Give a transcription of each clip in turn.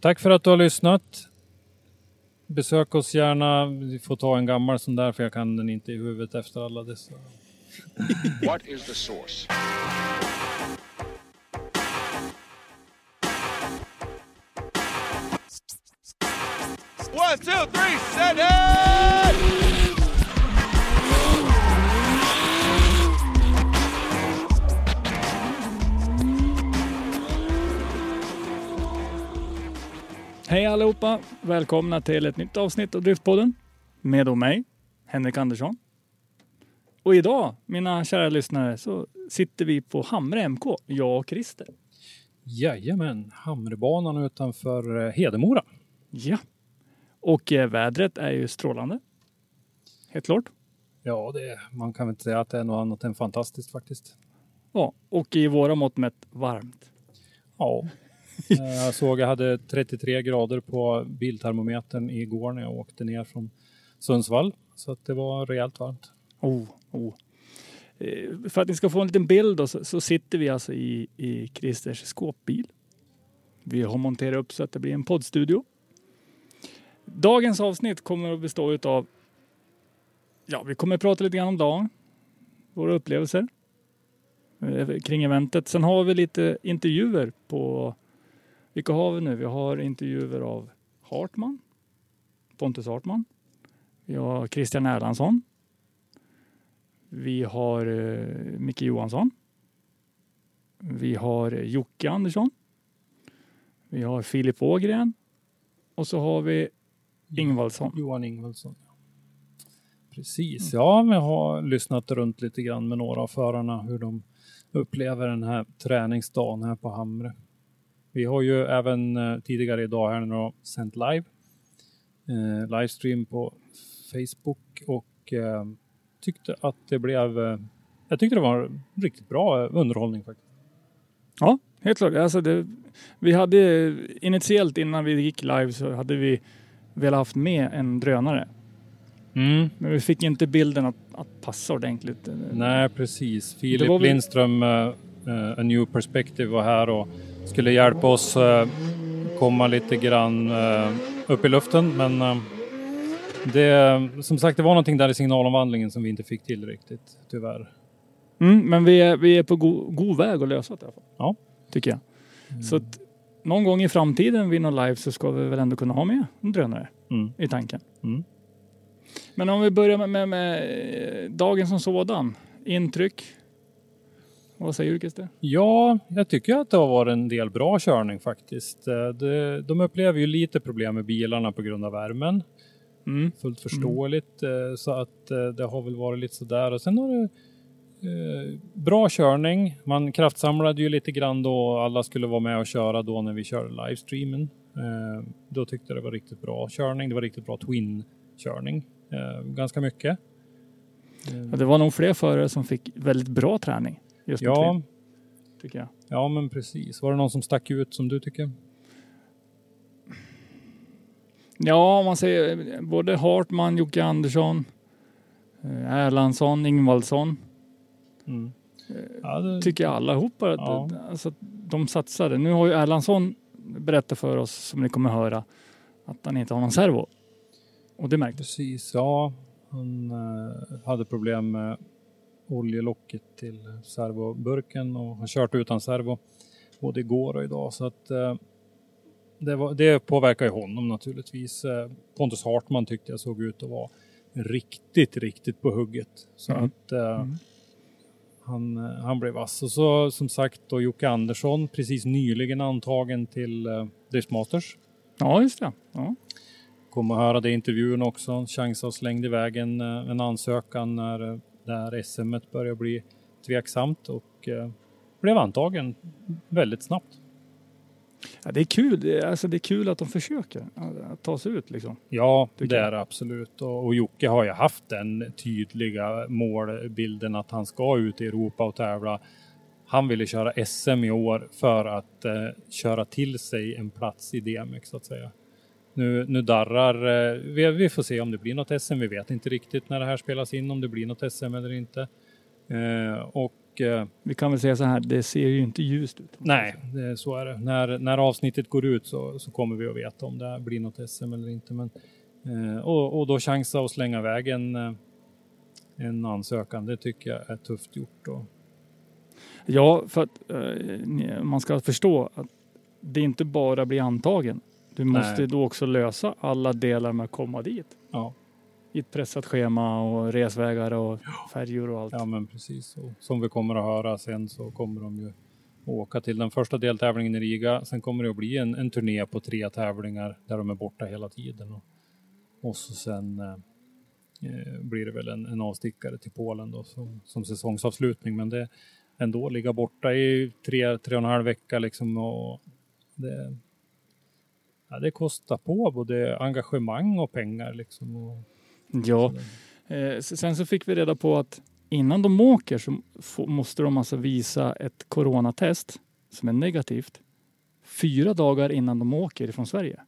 Tack för att du har lyssnat. Besök oss gärna. Vi får ta en gammal sån där för jag kan den inte i huvudet efter alla dessa. What is the source? One, two, three, set it! Hej allihopa! Välkomna till ett nytt avsnitt av Driftpodden. Med då mig, Henrik Andersson. Och idag, mina kära lyssnare, så sitter vi på Hamre MK, jag och Christer. Jajamän, Hamrebanan utanför eh, Hedemora. Ja. Och eh, vädret är ju strålande. Helt klart. Ja, det, man kan väl inte säga att det är något annat än fantastiskt faktiskt. Ja, och i våra mått mätt varmt. Ja. Eh, jag såg jag hade 33 grader på biltermometern igår när jag åkte ner från Sundsvall. Så att det var rejält varmt. Oh, oh. Eh, för att ni ska få en liten bild då, så, så sitter vi alltså i, i Christers skåpbil. Vi har monterat upp så att det blir en poddstudio. Dagens avsnitt kommer att bestå utav Ja, vi kommer att prata lite grann om dagen. Våra upplevelser eh, kring eventet. Sen har vi lite intervjuer på vilka har vi nu? Vi har intervjuer av Hartman, Pontus Hartman. Vi har Christian Erlandsson. Vi har eh, Micke Johansson. Vi har Jocke Andersson. Vi har Filip Ågren. Och så har vi Ingvaldsson. Johan Ingvaldsson. Precis, ja, vi har lyssnat runt lite grann med några av förarna hur de upplever den här träningsdagen här på Hamre. Vi har ju även eh, tidigare idag här nu sänt live, eh, livestream på Facebook och eh, tyckte att det blev, eh, jag tyckte det var riktigt bra eh, underhållning faktiskt. Ja, helt klart. Alltså det, vi hade initiellt innan vi gick live så hade vi velat haft med en drönare. Mm. Men vi fick inte bilden att, att passa ordentligt. Nej, precis. Filip var väl- Lindström, uh, A New Perspective var här och skulle hjälpa oss eh, komma lite grann eh, upp i luften. Men eh, det, som sagt, det var någonting där i signalomvandlingen som vi inte fick till riktigt, tyvärr. Mm, men vi är, vi är på go, god väg att lösa det i alla fall. Ja. Tycker jag. Så att någon gång i framtiden vid någon live så ska vi väl ändå kunna ha med en drönare Mm. i tanken. Mm. Men om vi börjar med, med, med eh, dagen som sådan. Intryck. Vad säger du Christer? Ja, jag tycker att det har varit en del bra körning faktiskt. Eh, de upplever ju lite problem med bilarna på grund av värmen. Mm. fullt förståeligt. eh, Så att eh, det har väl varit lite sådär. Och sen har det eh, bra körning. Man kraftsamlade ju lite grann då alla skulle vara med och köra då när vi körde livestreamen. Eh, Då tyckte jag det var riktigt bra körning. Det var riktigt bra twin-körning. Eh, Ganska mycket. Ja, det var nog fler förare som fick väldigt bra träning. Just Ja, Twin, tycker jag. ja men precis. Var det någon som stack ut som du tycker? Ja, om man säger eh, både Hartman, Jocke Andersson, eh, Erlandsson, Ingvaldsson. Mm. Ja, det, Tycker jag allihopa. att- Ja. Alltså, de satsade. Nu har ju Erlandsson berättat för oss, som ni kommer höra, att han inte har någon servo. Och det märktes. Precis, ja. Han eh, hade problem med oljelocket till servoburken och har kört utan servo både igår och idag. Så att eh, det, var, det påverkar ju honom naturligtvis. Eh, Pontus Hartman tyckte jag såg ut att vara riktigt, riktigt på hugget. Så Mm. att eh, Mm. han, han blev vass. Och så som sagt då Jocke Andersson, precis nyligen antagen till eh, Driftmasters. Ja, just det. Ja. Kommer att höra det i intervjun också. Chansa slängde iväg en, en ansökan när här SM började bli tveksamt och eh, blev antagen väldigt snabbt. Ja, det är kul. Alltså, det är kul att de försöker att, ta sig ut liksom. Ja, det är det absolut. Och, och Jocke har ju haft den tydliga målbilden att han ska ut i Europa och tävla. Han ville köra SM i år för att eh, köra till sig en plats i DMX så att säga. Nu, nu darrar, eh, vi, vi får se om det blir något SM. Vi vet inte riktigt när det här spelas in om det blir något SM eller inte. Eh, och eh, Vi kan väl säga så här, det ser ju inte ljust ut. Nej, det, så är det. När, när avsnittet går ut så, så kommer vi att veta om det blir något SM eller inte. Men, och, och då chansa och slänga iväg en, en ansökan, det tycker jag är tufft gjort. Och, Ja, för att man ska förstå att det inte bara blir antagen. Du måste Nej. då också lösa alla delar med att komma dit. ja, I ett pressat schema och resvägar och färjor och allt. ja, men precis. Och som vi kommer att höra sen så kommer de ju åka till den första deltävlingen i Riga. Sen kommer det att bli en, en turné på tre tävlingar där de är borta hela tiden. Och, och så sen eh, eh, blir det väl en, en avstickare till Polen då som, som säsongsavslutning. Men det ändå ligga borta i tre, tre och en halv vecka liksom. Och det, ja, det kostar på både engagemang och pengar liksom. Och, Ja, eh, sen så fick vi reda på att innan de åker så måste de alltså visa ett coronatest som är negativt fyra dagar innan de åker från Sverige.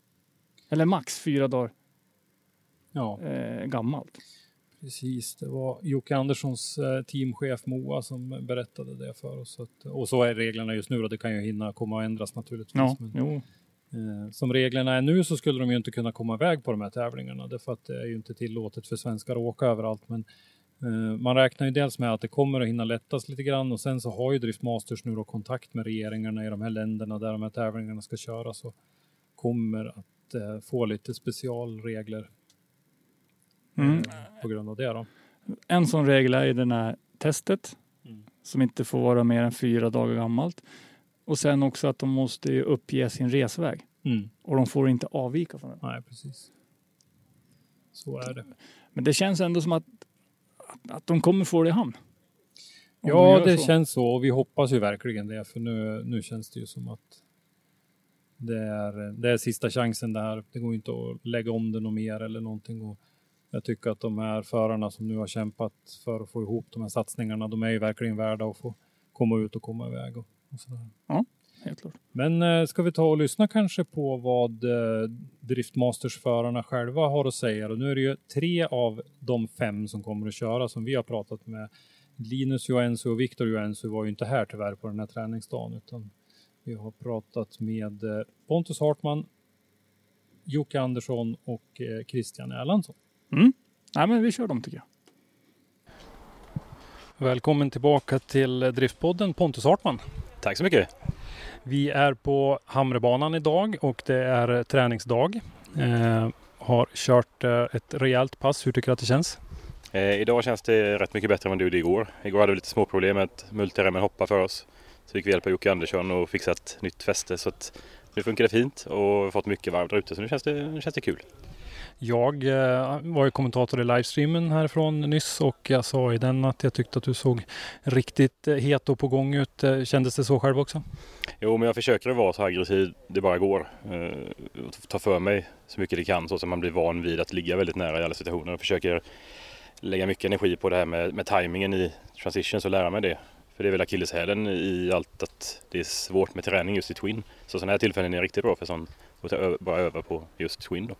Eller max fyra dagar ja. eh, gammalt. Precis, det var Jocke Anderssons eh, teamchef Moa som berättade det för oss. Att, och så är reglerna just nu och det kan ju hinna komma att ändras naturligtvis. Ja, men, jo. Eh, som reglerna är nu så skulle de ju inte kunna komma iväg på de här tävlingarna därför att det är ju inte tillåtet för svenskar att åka överallt. Men eh, man räknar ju dels med att det kommer att hinna lättas lite grann och sen så har ju Drift Masters nu då kontakt med regeringarna i de här länderna där de här tävlingarna ska köras och kommer att eh, få lite specialregler Mm. på grund av det. Då. En sån regel är ju den här testet Mm. som inte får vara mer än fyra dagar gammalt. Och sen också att de måste uppge sin resväg Mm. och de får inte avvika från den. Nej, precis. Så är det. Men det känns ändå som att, att, att de kommer få det i hamn. De Ja, gör det så. känns så och vi hoppas ju verkligen det för nu, nu känns det ju som att det är, det är sista chansen det här. Det går inte att lägga om det något mer eller någonting. Och jag tycker att de här förarna som nu har kämpat för att få ihop de här satsningarna, de är ju verkligen värda att få komma ut och komma iväg. Och, och sådär. Helt klart. Men eh, ska vi ta och lyssna kanske på vad eh, Driftmasters-förarna själva har att säga. Och nu är det ju tre av de fem som kommer att köra som vi har pratat med. Linus Joensuu och Viktor Joensuu var ju inte här tyvärr på den här träningsdagen utan vi har pratat med eh, Pontus Hartman, Jocke Andersson och eh, Christian Erlandsson. Mm. Nej, men vi kör dem tycker jag. Välkommen tillbaka till Driftpodden Pontus Hartman. Tack så mycket. Vi är på Hamrebanan idag och det är träningsdag. Eh, har kört eh, ett rejält pass. Hur tycker du att det känns? Eh, idag känns det rätt mycket bättre än vad det gjorde igår. Igår hade vi lite små problem med att multiremmen hoppade för oss. Så fick vi hjälp av Jocke Andersson och fixa ett nytt fäste. Så att nu funkar det fint och vi har fått mycket varmt där ute så nu känns det, nu känns det kul. Jag eh, var ju kommentator i livestreamen härifrån nyss och jag sa i den att jag tyckte att du såg riktigt eh, het och på gång ut. Eh, kändes det så själv också? Jo, men jag försöker vara så aggressiv det bara går. Ta för mig så mycket det kan så att man blir van vid att ligga väldigt nära i alla situationer. Och försöker lägga mycket energi på det här med, med tajmingen i transitions och lära mig det. För det är väl akilleshälen i allt att det är svårt med träning just i Twin. Så sådana här tillfällen är riktigt bra för sån, att bara öva på just Twin då.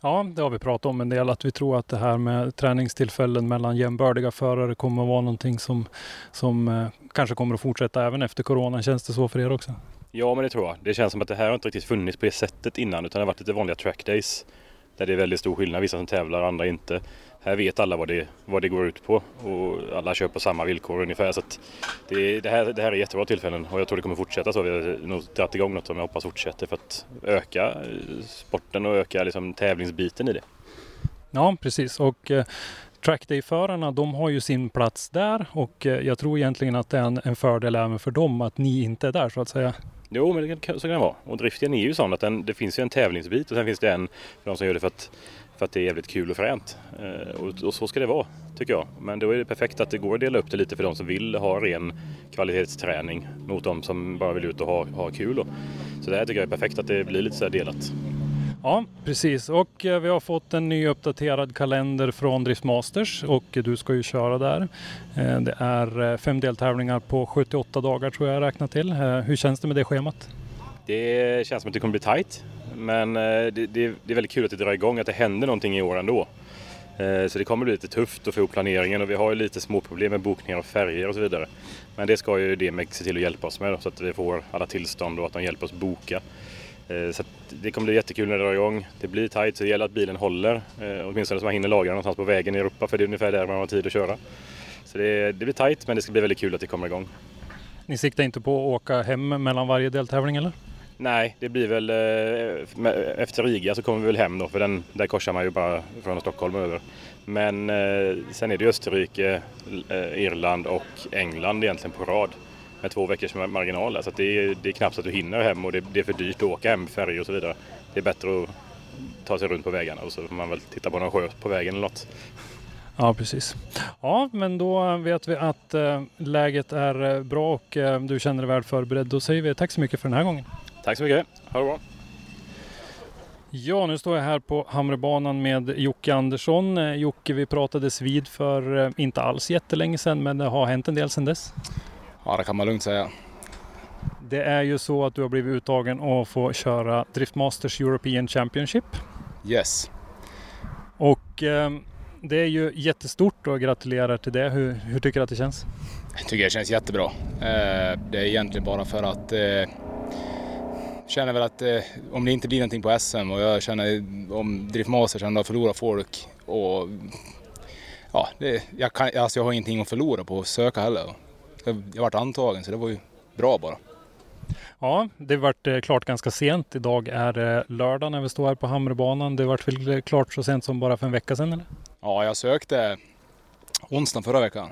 Ja, det har vi pratat om en del att vi tror att det här med träningstillfällen mellan jämbördiga förare kommer att vara någonting som, som eh, kanske kommer att fortsätta även efter corona. Känns det så för er också? Ja, men det tror jag. Det känns som att det här har inte riktigt funnits på det sättet innan utan det har varit lite vanliga trackdays. Där det är väldigt stor skillnad, vissa som tävlar, andra inte. Här vet alla vad det, vad det går ut på och alla kör på samma villkor ungefär. Så att det, det, här, det här är jättebra tillfällen och jag tror det kommer fortsätta så. Vi har nog dragit igång något som jag hoppas fortsätter för att öka eh, sporten och öka liksom tävlingsbiten i det. Ja, precis. Och eh, trackday-förarna, de har ju sin plats där och eh, jag tror egentligen att det är en, en fördel även för dem att ni inte är där så att säga. Jo, men det kan, så kan det vara. Och driften är ju sån att den, det finns ju en tävlingsbit och sen finns det en för de som gör det för att, för att det är jävligt kul och fränt. Eh, och, och, så ska det vara, tycker jag. Men då är det perfekt att det går att dela upp det lite för de som vill ha ren kvalitetsträning mot de som bara vill ut och ha, ha kul. Då. Så det här tycker jag är perfekt att det blir lite så här delat. Ja, precis. Och eh, vi har fått en ny uppdaterad kalender från Driftmasters och du ska ju köra där. Eh, det är fem deltävlingar på 78 dagar tror jag räknat till. Hur känns det med det schemat? Det känns som att det kommer bli tight. Men eh, det, det, det är väldigt kul att det drar igång, att det händer någonting i år ändå. Eh, så det kommer bli lite tufft att få ihop planeringen och vi har ju lite små problem med bokningar av färger och så vidare. Men det ska ju DMX se till att hjälpa oss med så att vi får alla tillstånd och att de hjälper oss boka. Eh, så det kommer bli jättekul när det drar igång. Det blir tight så det gäller att bilen håller. Eh, åtminstone så man hinner lagra någonstans på vägen i Europa för det är ungefär där man har tid att köra. Så det, det blir tight men det ska bli väldigt kul att det kommer igång. Ni siktar inte på att åka hem mellan varje deltävling eller? Nej, det blir väl eh, efter Riga så kommer vi väl hem då för den, där korsar man ju bara från Stockholm över. Men eh, sen är det Österrike, eh, Irland och England egentligen på rad med två veckors marginal. Så det är, det är knappt så att du hinner hem och det, det är för dyrt att åka hem färg och så vidare. Det är bättre att ta sig runt på vägarna och så får man väl titta på någon sjö på vägen eller något. Ja, precis. Ja, men då vet vi att läget är bra och du känner dig väl förberedd. Då säger vi tack så mycket för den här gången. Tack så mycket. Ha det bra. Ja, nu står jag här på Hamrebanan med Jocke Andersson. Jocke, vi pratades vid för inte alls jättelänge sedan, men det har hänt en del sedan dess. Ja, det kan man lugnt säga. Det är ju så att du har blivit uttagen och får köra Driftmasters European Championship. Yes. Och eh, det är ju jättestort och gratulerar till det. Hur, hur, tycker du att det känns? Jag tycker det känns jättebra. Eh, det är egentligen bara för att eh, känner väl att eh, om det inte blir någonting på SM och jag känner om Driftmasters ändå förlorar folk och ja, det, jag, kan, alltså jag har ingenting att förlora på att söka heller. Jag vart antagen så det var ju bra bara. Ja, det vart eh, klart ganska sent. Idag är det lördag när vi står här på Hamrebanan. Det vart väl klart så sent som bara för en vecka sedan eller? Ja, jag sökte onsdagen förra veckan.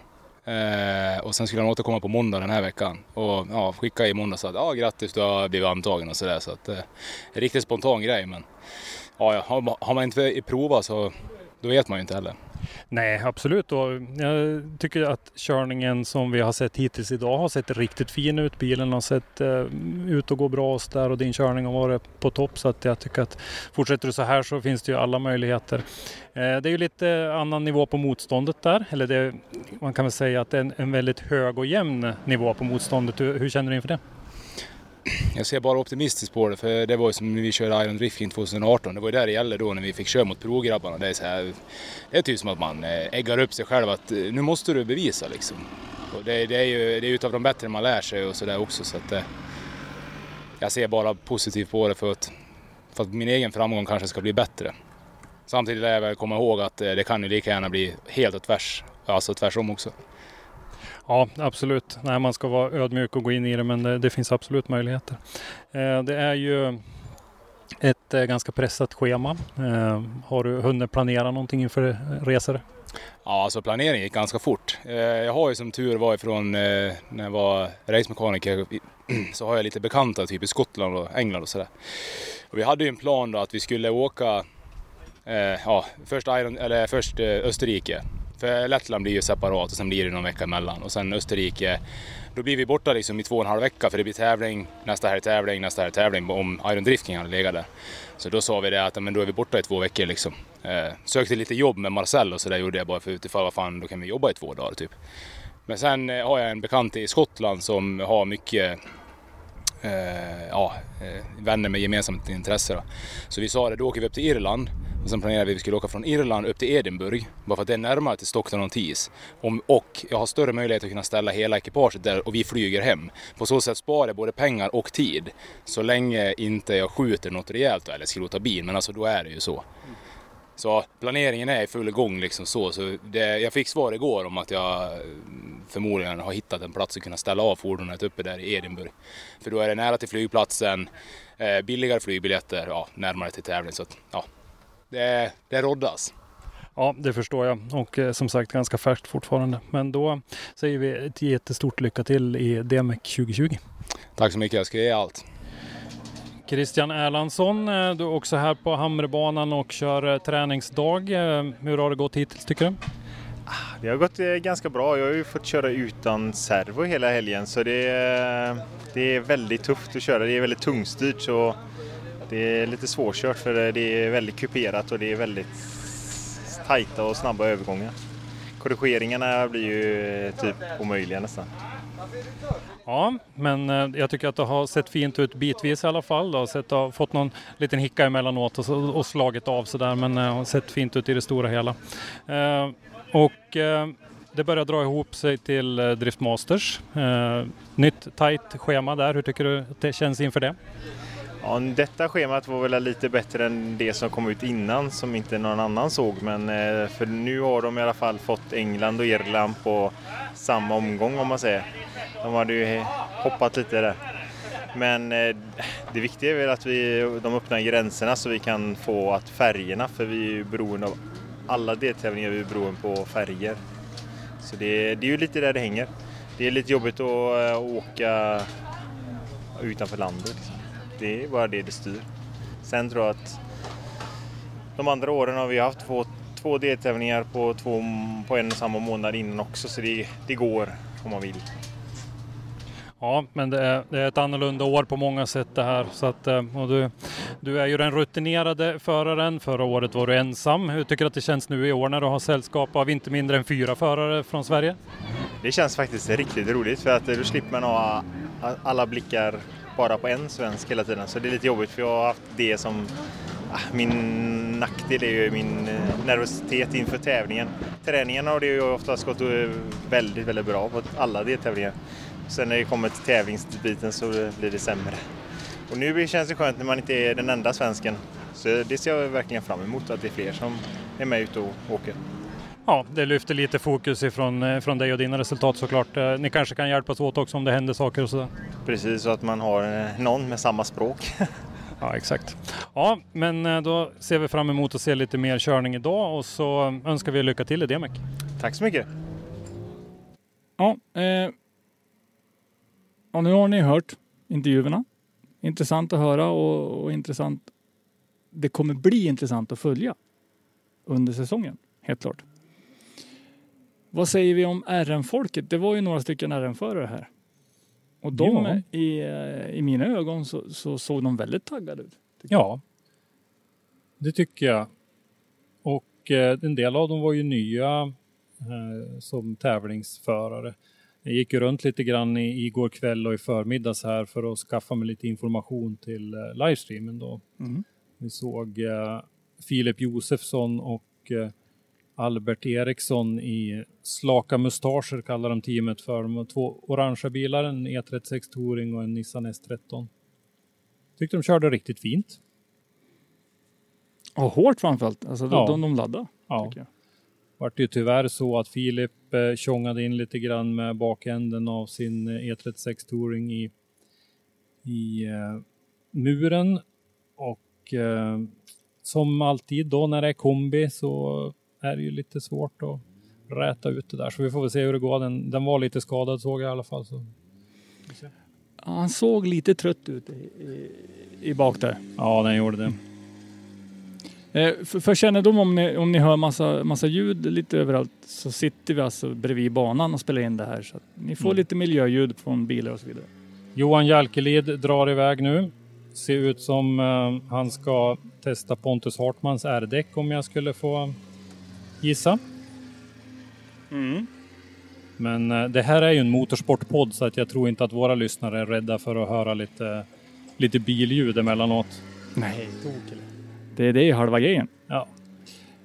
Eh, och sen skulle han återkomma på måndag den här veckan. Och ja, skicka i måndag så att ja, grattis du har blivit antagen och sådär. Så att eh, en riktigt spontan grej men ja, har, har man inte provat så då vet man ju inte heller. Nej, absolut. Och jag tycker att körningen som vi har sett hittills idag har sett riktigt fin ut. Bilen har sett eh, ut att gå bra och där och din körning har varit på topp. Så att jag tycker att fortsätter du så här så finns det ju alla möjligheter. Eh, det är ju lite annan nivå på motståndet där. Eller det, man kan väl säga att det är en, en väldigt hög och jämn nivå på motståndet. Hur, hur känner du inför det? Jag ser bara optimistiskt på det för det var ju som när vi körde Iron Drifting 2018. Det var ju där det gällde då när vi fick köra mot provgrabbarna. Det är, så här, det är typ som att man eh, äggar upp sig själv att eh, nu måste du bevisa liksom. Och det, det är ju det är utav de bättre man lär sig och sådär också så att eh, jag ser bara positivt på det för att, för att min egen framgång kanske ska bli bättre. Samtidigt lär jag väl komma ihåg att det kan ju lika gärna bli helt och tvärs, alltså tvärsom också. Ja, absolut. Nej, man ska vara ödmjuk och gå in i det, men det, det finns absolut möjligheter. Eh, det är ju ett eh, ganska pressat schema. Eh, har du hunnit planera någonting inför resor? Ja, alltså planeringen gick ganska fort. Eh, jag har ju som tur var ifrån eh, när jag var racemekaniker så har jag lite bekanta typ i Skottland och England och sådär. Och vi hade ju en plan då att vi skulle åka eh, ja, först, Iron, eller först eh, Österrike för Lettland blir ju separat och sen blir det någon vecka emellan. Och sen Österrike, då blir vi borta liksom i två och en halv vecka för det blir tävling, nästa här är tävling, nästa här är tävling om Iron Drifting hade legat där. Så då sa vi det att men då är vi borta i två veckor liksom. Eh, sökte lite jobb med Marcel och så där gjorde jag bara för utifall vad fan, då kan vi jobba i två dagar typ. Men sen eh, har jag en bekant i Skottland som har mycket eh, ja, eh, vänner med gemensamt intresse. Då. Så vi sa det, då åker vi upp till Irland och sen planerade vi att vi skulle åka från Irland upp till Edinburgh, bara för att det är närmare till Stockton och Tees. och jag har större möjlighet att kunna ställa hela ekipaget där och vi flyger hem. På så sätt sparar jag både pengar och tid. Så länge inte jag skjuter något rejält eller skrotar bilen. men alltså då är det ju så. Så planeringen är i full gång liksom så. så det, jag fick svar igår om att jag eh, förmodligen har hittat en plats att kunna ställa av fordonet uppe där i Edinburgh. För då är det nära till flygplatsen, eh, billigare flygbiljetter, ja, närmare till tävling. Så att, ja, det, det roddas. Ja, det förstår jag. Och eh, som sagt ganska färskt fortfarande. Men då säger vi ett jättestort lycka till i DMEC 2020. Tack så mycket, jag ska ge allt. Christian Erlandsson, eh, du är också här på Hamrebanan och kör eh, träningsdag. Hur har det gått hittills tycker du? Det har gått ganska bra. Jag har ju fått köra utan servo hela helgen så det är, det är väldigt tufft att köra. Det är väldigt tungstyrt så det är lite svårkört för det är väldigt kuperat och det är väldigt tajta och snabba övergångar. Korrigeringarna blir ju eh, typ omöjliga nästan. Ja, men eh, jag tycker att det har sett fint ut bitvis i alla fall. Det har sett, har fått någon liten hicka emellanåt och, och slagit av sådär men det har sett fint ut i det stora hela. Och det börjar dra ihop sig till Driftmasters. Drift Masters. Nytt tajt schema där. Hur tycker du att det känns inför det? Ja, detta schemat var väl lite bättre än det som kom ut innan som inte någon annan såg. Men eh, för nu har de i alla fall fått England och Irland på samma omgång om man säger. De hade ju hoppat lite där. Men eh, det viktiga är väl att vi, de öppnar gränserna så vi kan få att färgerna, för vi är ju beroende av alla deltävlingar, vi är beroende på färger. Så det, det är ju lite där det hänger. Det är lite jobbigt att eh, åka utanför landet. Liksom. Det är bara det det styr. Sen tror jag att de andra åren har vi haft två, två deltävlingar på, två, på en och samma månad innan också så det, det går om man vill. Ja, men det är, det är ett annorlunda år på många sätt det här. Så att, eh, och du, du är ju den rutinerade föraren. Förra året var du ensam. Hur tycker du att det känns nu i år när du har sällskap av inte mindre än fyra förare från Sverige? Det känns faktiskt riktigt roligt för att då slipper man ha alla blickar bara på en svensk hela tiden. Så det är lite jobbigt för jag har haft det som ah, min nackdel är ju min eh, nervositet inför tävlingen. Träningarna har det ju oftast gått eh, väldigt, väldigt bra på alla deltävlingar. Sen när det kommer till tävlingsbiten så blir det sämre. Och nu känns det skönt när man inte är den enda svensken. Så det ser jag verkligen fram emot, att det är fler som är med ute och åker. Ja, det lyfter lite fokus ifrån eh, från dig och dina resultat såklart. Eh, Ni kanske kan hjälpas åt också om det händer saker och sådär. Precis, så att man har eh, någon med samma språk. Ja, exakt. Ja, men då ser vi fram emot att se lite mer körning idag och så önskar vi lycka till i DMEC. Tack så mycket! Ja, eh, ja, nu har ni hört intervjuerna. Intressant att höra och, och intressant. Det kommer bli intressant att följa under säsongen, helt klart. Vad säger vi om RM-folket? Det var ju några stycken RM-förare här. Och de, Ja. i, eh, i mina ögon så, så såg de väldigt taggade ut. Ja, det tycker jag. Och eh, en del av dem var ju nya eh, som tävlingsförare. Jag gick ju runt lite grann i, igår kväll och i förmiddags här för att skaffa mig lite information till eh, livestreamen då. Mm. Vi såg eh, Filip Josefsson och eh, Albert Eriksson i slaka mustascher kallar de teamet för. De har två orangea bilar, en E36 Touring och en Nissan S13. Tyckte de körde riktigt fint. Och hårt framförallt. Alltså Ja. de, de laddade. Ja. jag. vart det ju tyvärr så att Filip eh, tjongade in lite grann med bakänden av sin eh, E36 Touring i, i eh, muren. Och eh, som alltid då när det är kombi så är det ju lite svårt att räta ut det där. Så vi får väl se hur det går. Den, den var lite skadad såg jag i alla fall. Så. Ja, han såg lite trött ut i, i, i bak där. Ja, den gjorde det. Eh, för, för kännedom om ni, om ni hör massa, massa ljud lite överallt så sitter vi alltså bredvid banan och spelar in det här. Så att ni får Mm. lite miljöljud från bilar och så vidare. Johan Jalkelid drar iväg nu. Ser ut som eh, han ska testa Pontus Hartmans R-däck om jag skulle få gissa. Men eh, det här är ju en motorsportpodd så att jag tror inte att våra lyssnare är rädda för att höra lite, lite billjud emellanåt. Nej, det, det är halva grejen. Ja.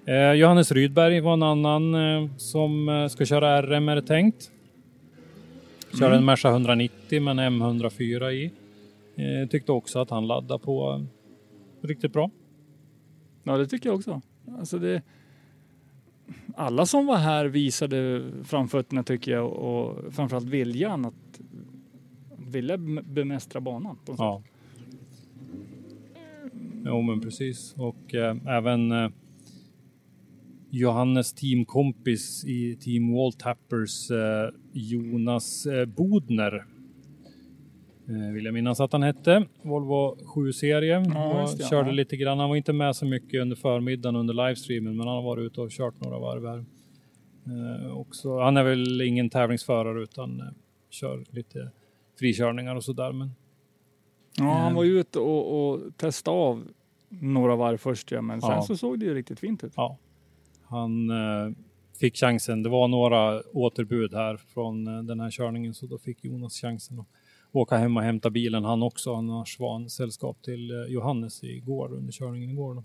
Eh, Johannes Rydberg var en annan eh, som ska köra RM är det tänkt. Kör en Merca 190 med en M104 i. Eh, tyckte också att han laddade på riktigt bra. Ja, det tycker jag också. Alltså det, alla som var här visade framfötterna tycker jag och framförallt viljan att vilja bemästra banan. På något Ja. Jo men precis och eh, även eh, Johannes teamkompis i Team Walltappers, eh, Jonas eh, Bodner. Eh, vill jag minnas att han hette. Volvo 7-serie. Ja, och det, körde ja. lite grann. Han var inte med så mycket under förmiddagen under livestreamen, men han har varit ute och kört några varv här. Eh, också, han är väl ingen tävlingsförare utan eh, kör lite frikörningar och sådär. Men Ja, han Mm. var ju ute och, och testade av några varv först, ja, men sen Ja. så såg det ju riktigt fint ut. ja, han eh, fick chansen. Det var några återbud här från eh, den här körningen så då fick Jonas chansen att åka hem och hämta bilen han också. Annars var han sällskap till eh, Johannes igår under körningen igår. Då.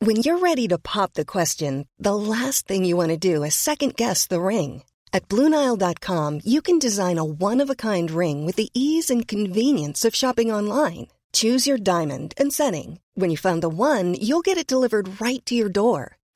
When you're ready to pop the question, the last thing you want to do is second guess the ring. At Bluenile.com, you can design a one of a kind ring with the ease and convenience of shopping online. Choose your diamond and setting. When you find the one, you'll get it delivered right to your door.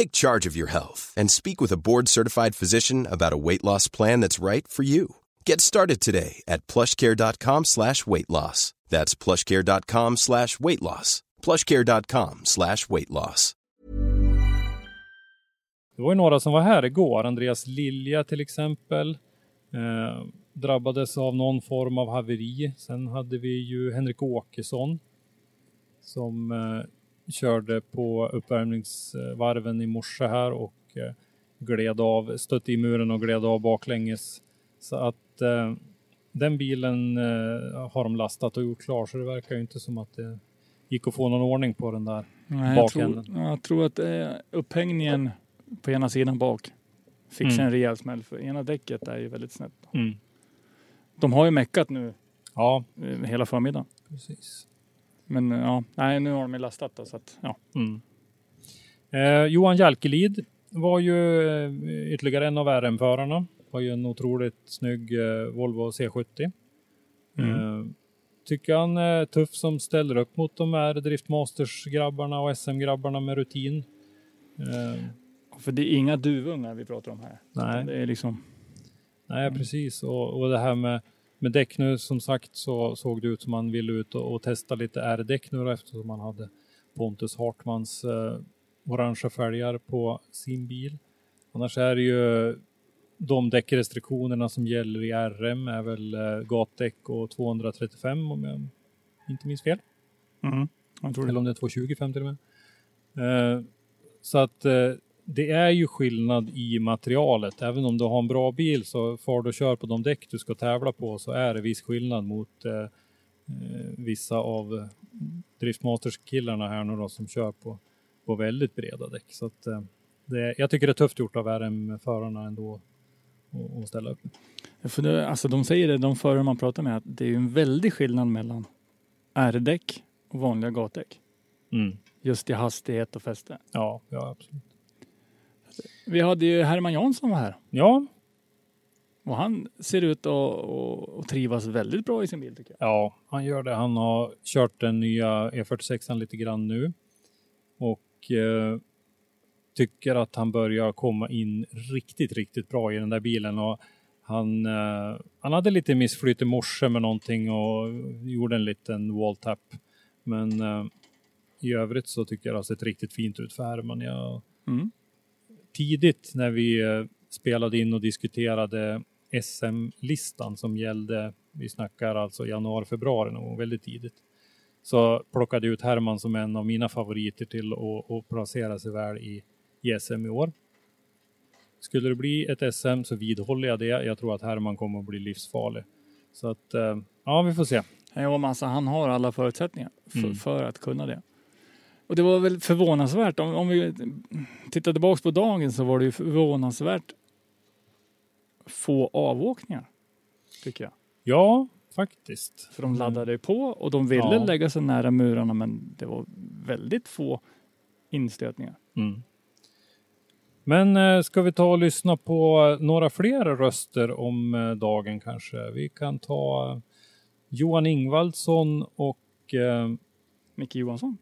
Take charge of your health and speak with a board-certified physician about a weight loss plan that's right for you. Get started today at plushcare.com slash weight loss. That's plushcare.com slash weight loss. plushcare.com slash weight loss. Det var ju några som var här igår. Andreas Lilja till exempel. Eh, drabbades av någon form av haveri. Sen hade vi ju Henrik Åkesson. Som eh, körde på uppvärmningsvarven i morse här och eh, gled av, stötte i muren och gled av baklänges. Så att eh, den bilen eh, har de lastat och gjort klar så det verkar ju inte som att det gick att få någon ordning på den där. Nej, jag, tror, Bakänden. jag tror att eh, upphängningen på ena sidan bak fick Mm. sig en rejäl smäll för ena däcket är ju väldigt snett. Mm. De har ju meckat nu Ja, eh, hela förmiddagen. precis. Men eh, ja, nej, nu har de ju lastat då, så att ja. Mm. Eh, Johan Jalkelid var ju eh, ytterligare en av RM-förarna. Var ju en otroligt snygg eh, Volvo C70. Mm. Eh, tycker han är tuff som ställer upp mot de här Driftmasters-grabbarna och SM-grabbarna med rutin. Eh, För det är inga duvungar vi pratar om här. nej, Det är liksom, nej, precis. Och, och det här med, med däck nu, som sagt, så såg det ut som han ville ut och, och testa lite R-däck nu då, eftersom han hade Pontus Hartmans eh, orangea fälgar på sin bil. Annars är det ju de däckrestriktionerna som gäller i RM är väl eh, gatdäck och 235 om jag inte minns fel. mm, Eller om det är 225 till och med. Eh, så att eh, det är ju skillnad i materialet. Även om du har en bra bil så far du kör på de däck du ska tävla på så är det viss skillnad mot eh, eh, vissa av eh, Driftmasters-killarna här nu då som kör på, på väldigt breda däck. Så att, eh, det, jag tycker det är tufft gjort av RM-förarna ändå att- ställa upp. För det, alltså de säger det, de förare man pratar med, att det är en väldig skillnad mellan R-däck och vanliga gatdäck. Mm. Just i hastighet och fäste. Ja, ja, absolut. Vi hade ju Herman Jansson var här Ja, och han ser ut att trivas väldigt bra i sin bil tycker jag. Ja, han gör det. Han har kört den nya E46 lite grann nu och eh, tycker att han börjar komma in riktigt, riktigt bra i den där bilen. Och han, eh, han hade lite missflyt i morse med någonting och gjorde en liten wall-tap. Men eh, i övrigt så tycker jag det har sett riktigt fint ut för Herman. Jag, Mm. Tidigt när vi eh, spelade in och diskuterade SM-listan som gällde, vi snackar alltså januari, februari någon gång, väldigt tidigt. Så plockade jag ut Herman som en av mina favoriter till att, att placera sig väl i, i SM i år. Skulle det bli ett SM så vidhåller jag det. Jag tror att Herman kommer att bli livsfarlig. Så att, eh, ja vi får se. Men alltså, han har alla förutsättningar för, Mm. för att kunna det. Och det var väl förvånansvärt. Om, om vi tittar tillbaks på dagen så var det ju förvånansvärt få avåkningar. Tycker jag. Ja, faktiskt. För de laddade på och de ville Ja. lägga sig nära murarna men det var väldigt få instötningar. Mm. Men eh, ska vi ta och lyssna på några fler röster om eh, dagen kanske? Vi kan ta eh, Johan Ingvaldsson och eh, Micke Johansson.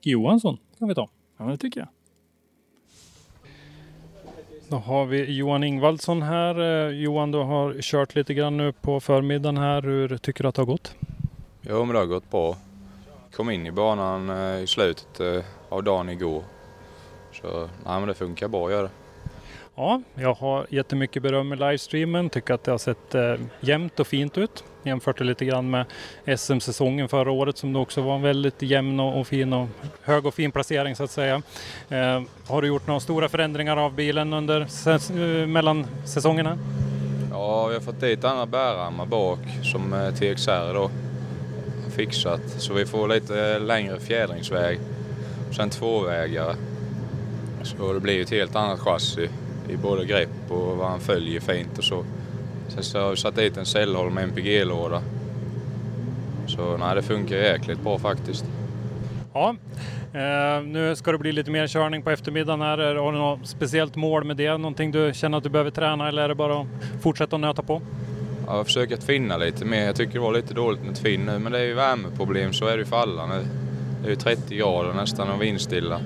Johansson kan vi ta. Ja, det tycker jag. Då har vi Johan Ingvaldsson här. Eh, Johan, du har kört lite grann nu på förmiddagen här. Hur tycker du att det har gått? Jo, men det har gått bra. Kom in i banan eh, i slutet eh, av dagen igår. Så nej, men det funkar bra att göra. Ja, jag har jättemycket beröm i livestreamen. Tycker att det har sett eh, jämnt och fint ut. Jämfört det lite grann med SM-säsongen förra året som det också var en väldigt jämn och, fin och hög och fin placering så att säga. Eh, har du gjort några stora förändringar av bilen under säs- eh, mellan säsongerna? Ja, vi har fått dit andra bärarmar bak som eh, TXR då har fixat. Så vi får lite eh, längre fjädringsväg. Sen tvåvägare. Så det blir ju ett helt annat chassi i både grepp och vad han följer fint och så. Sen så har vi satt dit en Cellholm MPG-låda. Så nej, det funkar jäkligt bra faktiskt. Ja, eh, nu ska det bli lite mer körning på eftermiddagen här. Är- Har du något speciellt mål med det? Någonting du känner att du behöver träna eller är det bara att fortsätta att nöta på? Jag har försökt finna lite mer. Jag tycker det var lite dåligt med tvinn nu, men det är ju värmeproblem, så är det ju för alla nu. Det är ju 30 grader nästan och vindstilla.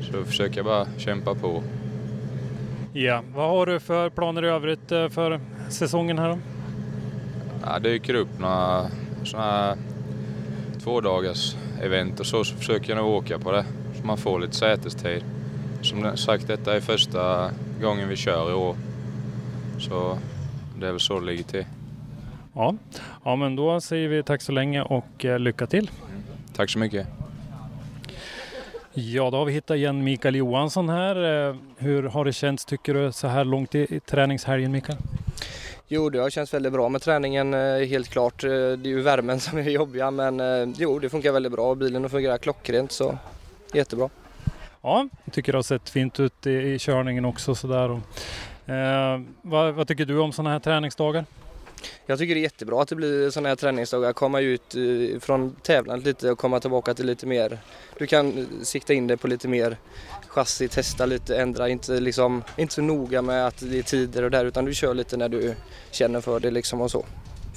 Så jag försöker bara kämpa på. Ja, vad har du för planer i övrigt eh, för säsongen här då? Ja, det dyker upp några sådana här tvådagars event och så, så försöker jag nog åka på det. Så man får lite sätestid. Som sagt, detta är första gången vi kör i år. Så det är väl så det ligger till. Ja, ja men då säger vi tack så länge och eh, lycka till. Tack så mycket. Ja, då har vi hittat igen Mikael Johansson här. Eh, Hur har det känts tycker du så här långt i, i träningshelgen Mikael? Jo, det har känts väldigt bra med träningen eh, helt klart. Eh, Det är ju värmen som är jobbiga men eh, jo, det funkar väldigt bra. Bilen fungerar klockrent så jättebra. Ja, jag tycker det har sett fint ut i, i körningen också sådär. Och, eh, vad, vad tycker du om sådana här träningsdagar? Jag tycker det är jättebra att det blir sådana här träningsdagar. Komma ut från tävlandet lite och komma tillbaka till lite mer. Du kan sikta in dig på lite mer chassi, testa lite, ändra. Inte, liksom, inte så noga med att det är tider och där utan du kör lite när du känner för det liksom och så.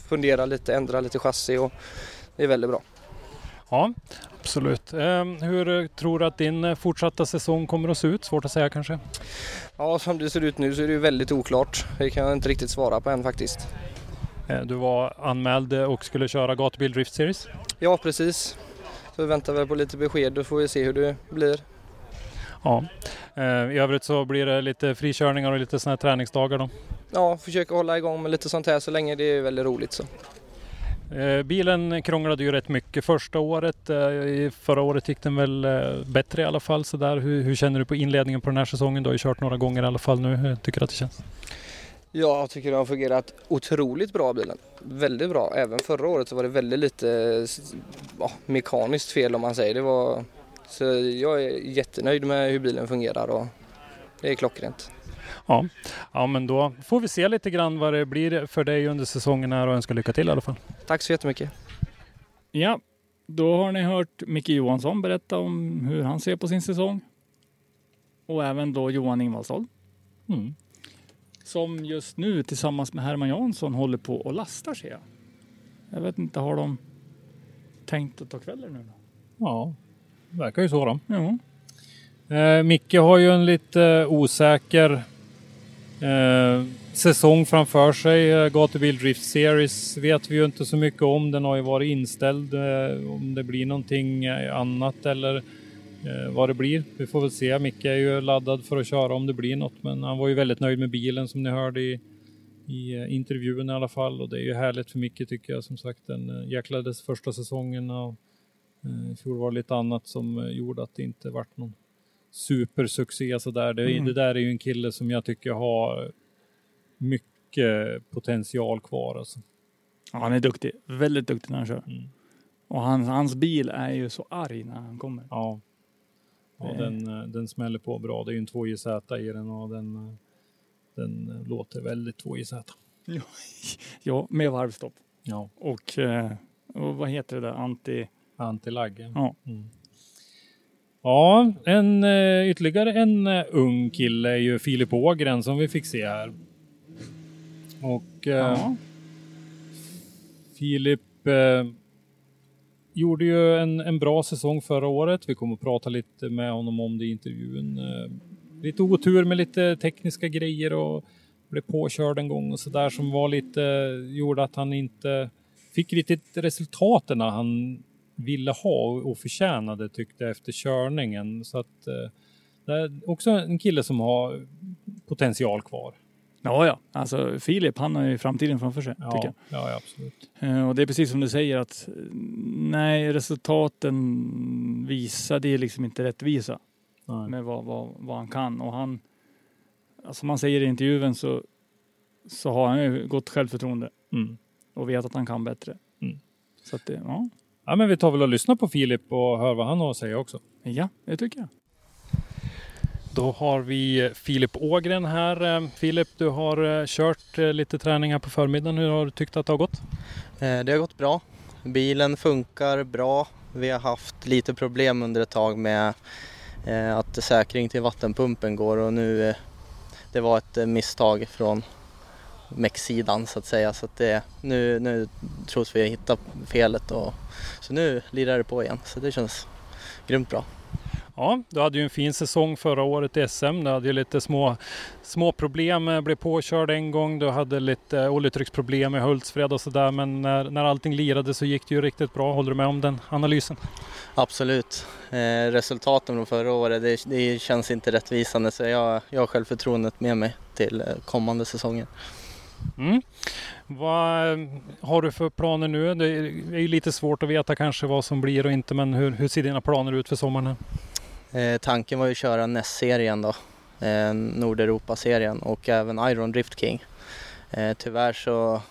Fundera lite, ändra lite chassi och det är väldigt bra. Ja, absolut. Eh, hur tror du att din eh, fortsatta säsong kommer att se ut? Svårt att säga kanske. Ja, som det ser ut nu så är det ju väldigt oklart. Det kan jag inte riktigt svara på än faktiskt. Eh, du var anmäld eh, och skulle köra Gatubil Drift Series. Ja, precis. Så vi väntar väl på lite besked, då får vi se hur det blir. Ja. Eh, I övrigt så blir det lite frikörningar och lite sådana här träningsdagar då. Ja, försöka hålla igång med lite sånt här så länge det är väldigt roligt så. Eh, bilen krånglade ju rätt mycket första året. Eh, förra året gick den väl bättre i alla fall. Så där. Hur, hur känner du på inledningen på den här säsongen? Du har ju kört några gånger i alla fall nu. Hur tycker du att det känns? Ja, jag tycker det har fungerat otroligt bra bilen. Väldigt bra. Även förra året så var det väldigt lite ja, mekaniskt fel om man säger. Det var, så jag är jättenöjd med hur bilen fungerar och det är klockrent. Ja. ja, men då får vi se lite grann vad det blir för dig under säsongen här och önskar lycka till i alla fall. Tack så jättemycket. Ja, då har ni hört Micke Johansson berätta om hur han ser på sin säsong. Och även då Johan Ingvaldsson. Mm. Som just nu tillsammans med Herman Jansson håller på och lastar ser jag. Jag vet inte, har de tänkt att ta kvällen nu då? Ja, verkar ju så då. Ja. Eh, Micke har ju en lite eh, osäker eh, säsong framför sig. Eh, Gatubil Drift Series vet vi ju inte så mycket om. Den har ju varit inställd. Eh, om det blir någonting eh, annat eller vad det blir. Vi får väl se. Micke är ju laddad för att köra om det blir något. Men han var ju väldigt nöjd med bilen som ni hörde i, i intervjun i alla fall. Och det är ju härligt för Micke tycker jag. Som sagt, den jäkla dess första säsongen. Och, I fjol var det lite annat som eh, gjorde att det inte vart någon supersuccé sådär. Det, Mm. det där är ju en kille som jag tycker har mycket potential kvar. Alltså. Ja, han är duktig. Väldigt duktig när han kör. Mm. Och hans, hans bil är ju så arg när han kommer. Ja. Ja, Det- den, eh, den smäller på bra. Det är ju en 2JZ i den och den, eh, den eh, låter väldigt 2JZ. Ja, med varvstopp. Ja. Och, eh, och vad heter det där? Anti... Antilagg. Ja. Mm. Ja, en, eh, ytterligare en eh, ung kille är ju Filip Ågren som vi fick se här. Och eh, Ja. Filip eh, gjorde ju en, en bra säsong förra året. Vi kommer att prata lite med honom om det i intervjun. Lite otur med lite tekniska grejer och blev påkörd en gång och sådär som var lite, gjorde att han inte fick riktigt resultaten han ville ha och- förtjänade tyckte jag efter körningen. Så att eh, det är också en kille som har potential kvar. Ja, ja. Alltså Filip, han har ju framtiden framför sig. Ja, Tycker ja, ja, absolut. jag. Eh, Och det är precis som du säger att nej, resultaten visade ju liksom inte rättvisa Nej. med vad, vad, vad han kan. Och han, alltså man säger i intervjun så, så har han ju gott självförtroende Mm. och vet att han kan bättre. Mm. Så att det, ja. Ja, men vi tar väl och lyssnar på Filip och hör vad han har att säga också. ja, det tycker jag. Då har vi Filip Ågren här. Eh, Filip, du har eh, kört eh, lite träning här på förmiddagen. Hur har du tyckt att det har gått? Eh, Det har gått bra. Bilen funkar bra. Vi har haft lite problem under ett tag med eh, att säkring till vattenpumpen går och nu eh, det var ett eh, misstag från mecksidan så att säga så att det, nu, nu tros vi hitta felet och så nu lirar det på igen så det känns grymt bra. Ja, du hade ju en fin säsong förra året i SM. Du hade ju lite små, små problem, eh, blev påkörd en gång. Du hade lite eh, oljetrycksproblem i Hultsfred och sådär. Men när, när allting lirade så gick det ju riktigt bra. Håller du med om den analysen? Absolut. Eh, resultaten från förra året det, det känns inte rättvisande så jag, jag har självförtroendet med mig till eh, kommande säsonger. Mm. Vad eh, har du för planer nu? Det är ju lite svårt att veta kanske vad som blir och inte. Men hur, hur ser dina planer ut för sommaren? Eh, tanken var ju att köra NES-serien då, eh, Nordeuropa-serien och även Iron Drift King. Eh, tyvärr så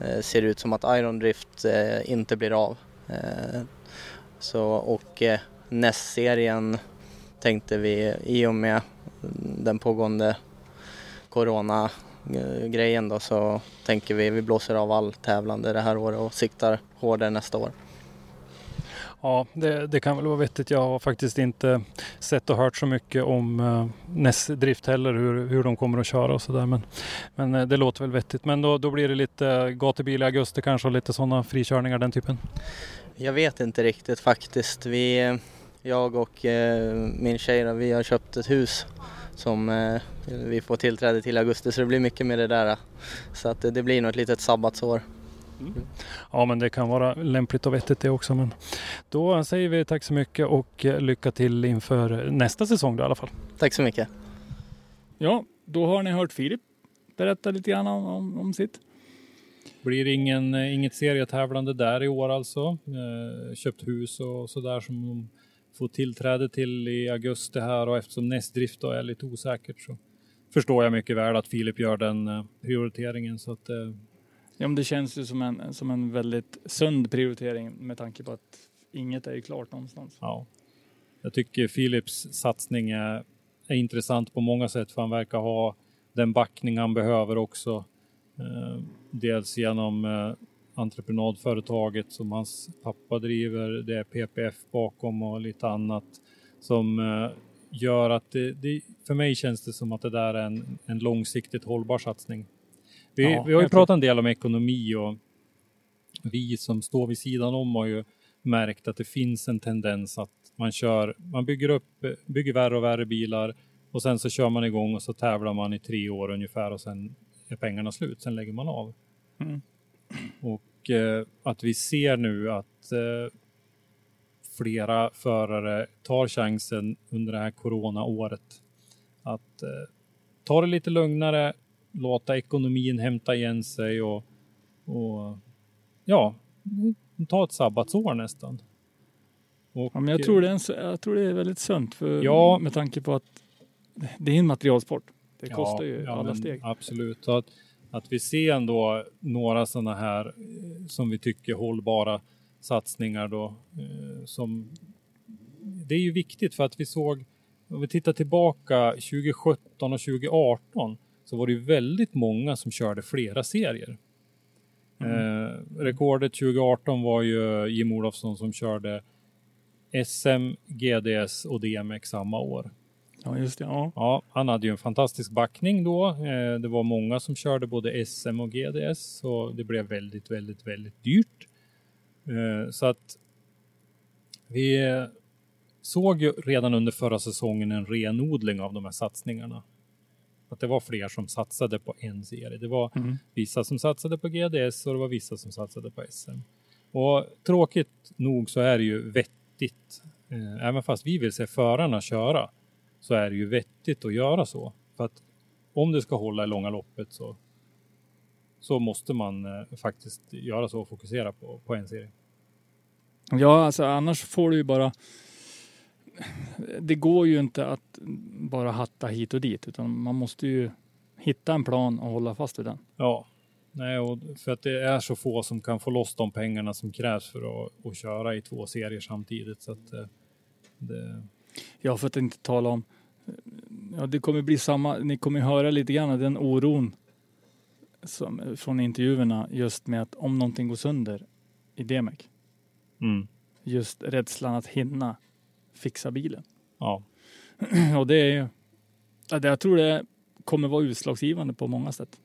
eh, ser det ut som att Iron Drift eh, inte blir av. Eh, så, och eh, NES-serien tänkte vi i och med den pågående Corona corona-grejen då så tänker vi vi blåser av all tävlande det här året och siktar hårdare nästa år. Ja, det, det kan väl vara vettigt. Jag har faktiskt inte sett och hört så mycket om uh, NES Drift heller, hur, hur de kommer att köra och sådär. Men, men eh, det låter väl vettigt. Men då, då blir det lite gatubil i augusti kanske och lite sådana frikörningar den typen. Jag vet inte riktigt faktiskt. Vi, jag och eh, min tjej vi har köpt ett hus som eh, vi får tillträde till i augusti så det blir mycket med det där. Så att det, blir nog ett litet sabbatsår. Ja, men det kan vara lämpligt och vettigt det också. Men då säger vi tack så mycket och lycka till inför nästa säsong då i alla fall. Tack så mycket. Ja, då har ni hört Filip berätta lite grann om, om, om sitt. Blir ingen, inget serietävlande där i år alltså. Eh, köpt hus och sådär som får tillträde till i augusti här och eftersom nästdrift då är lite osäkert så förstår jag mycket väl att Filip gör den eh, prioriteringen. Så att, eh, Ja, men det känns ju som en, som en väldigt sund prioritering med tanke på att inget är ju klart någonstans. ja. Jag tycker Philips satsning är, är intressant på många sätt för han verkar ha den backning han behöver också. Eh, dels genom eh, entreprenadföretaget som hans pappa driver. Det är PPF bakom och lite annat som eh, gör att det, det, för mig känns det som att det där är en, en långsiktigt hållbar satsning. Vi, Ja, vi har ju tror- pratat en del om ekonomi och vi som står vid sidan om har ju märkt att det finns en tendens att man kör, man bygger upp, bygger värre och värre bilar och sen så kör man igång och så tävlar man i tre år ungefär och sen är pengarna slut, sen lägger man av. Mm. Och eh, att vi ser nu att eh, flera förare tar chansen under det här coronaåret att eh, ta det lite lugnare, låta ekonomin hämta igen sig och, och ja, ta ett sabbatsår nästan. Och, Ja, men jag, tror det är en, jag tror det är väldigt sunt för, Ja. med tanke på att det är en materialsport. Det Ja, kostar ju ja, alla men steg. Absolut. Så att, att vi ser ändå några sådana här eh, som vi tycker hållbara satsningar då. eh, Som, det är ju viktigt för att vi såg, om vi tittar tillbaka 2017 och 2018 så var det ju väldigt många som körde flera serier. Eh, rekordet 2018 var ju Jim Olofsson som körde SM, GDS och DMX samma år. Ja, just det. Ja. Ja, han hade ju en fantastisk backning då. Eh, Det var många som körde både SM och GDS så det blev väldigt, väldigt, väldigt dyrt. Eh, Så att vi såg ju redan under förra säsongen en renodling av de här satsningarna. Att det var fler som satsade på en serie. Det var Mm. vissa som satsade på GDS och det var vissa som satsade på SM. Och tråkigt nog så är det ju vettigt, eh, även fast vi vill se förarna köra, så är det ju vettigt att göra så. För att om det ska hålla i långa loppet så, så måste man eh, faktiskt göra så och fokusera på, på en serie. Ja, alltså annars får du ju bara... Det går ju inte att bara hatta hit och dit, utan man måste ju hitta en plan och hålla fast vid den. Ja, nej, och för att det är så få som kan få loss de pengarna som krävs för att, att köra i två serier samtidigt. Så att, eh, det, Ja, för att inte tala om... Ja, det kommer bli samma... Ni kommer höra lite grann den oron som, från intervjuerna just med att om någonting går sönder i DMEC. mm, Just rädslan att hinna fixa bilen. ja. Och det är ju... Jag tror det kommer vara utslagsgivande på många sätt.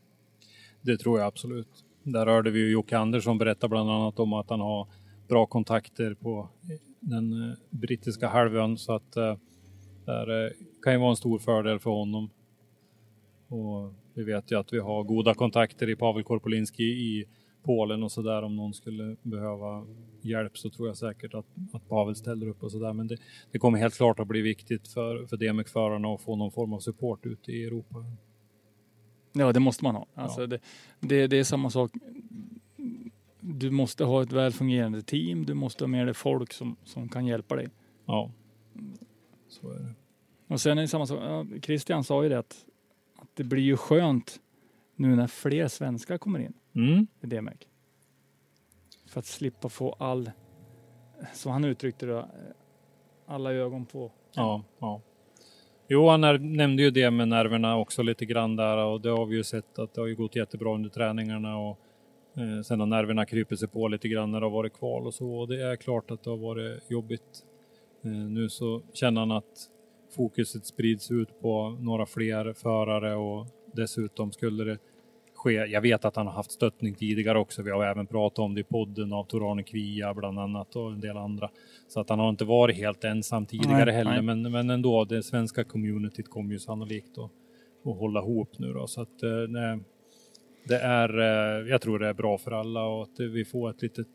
Det tror jag absolut. Där hörde vi ju Jocke Andersson berätta bland annat om att han har bra kontakter på den eh, brittiska halvön så att eh, det eh, kan ju vara en stor fördel för honom. Och vi vet ju att vi har goda kontakter i Pavel Korpolinski i Polen och så där om någon skulle behöva hjälp så tror jag säkert att, att Pavel ställer upp och så där. Men det, det kommer helt klart att bli viktigt för, för DMX-förarna att få någon form av support ute i Europa. Ja, det måste man ha. Alltså det, det, det är samma sak. Du måste ha ett väl fungerande team. Du måste ha med dig folk som, som kan hjälpa dig. Ja, så är det. Och sen är det samma sak. Ja, Christian sa ju det att, att det blir ju skönt nu när fler svenskar kommer in Mm. i DMEC. För att slippa få all, som han uttryckte det, alla ögon på. Ja, ja. Jo, han är, nämnde ju det med nerverna också lite grann där och det har vi ju sett att det har ju gått jättebra under träningarna och eh, sen har nerverna krypit sig på lite grann när det har varit kval och så och det är klart att det har varit jobbigt. Eh, nu så känner han att fokuset sprids ut på några fler förare och dessutom skulle det ske. Jag vet att han har haft stöttning tidigare också. Vi har även pratat om det i podden av Torane Kvia bland annat och en del andra. Så att han har inte varit helt ensam tidigare Nej, heller. nej. Men, men ändå, det svenska communityt kommer ju sannolikt att, att hålla ihop nu då. Så att eh, nej, det är, eh, jag tror det är bra för alla och att vi får ett litet,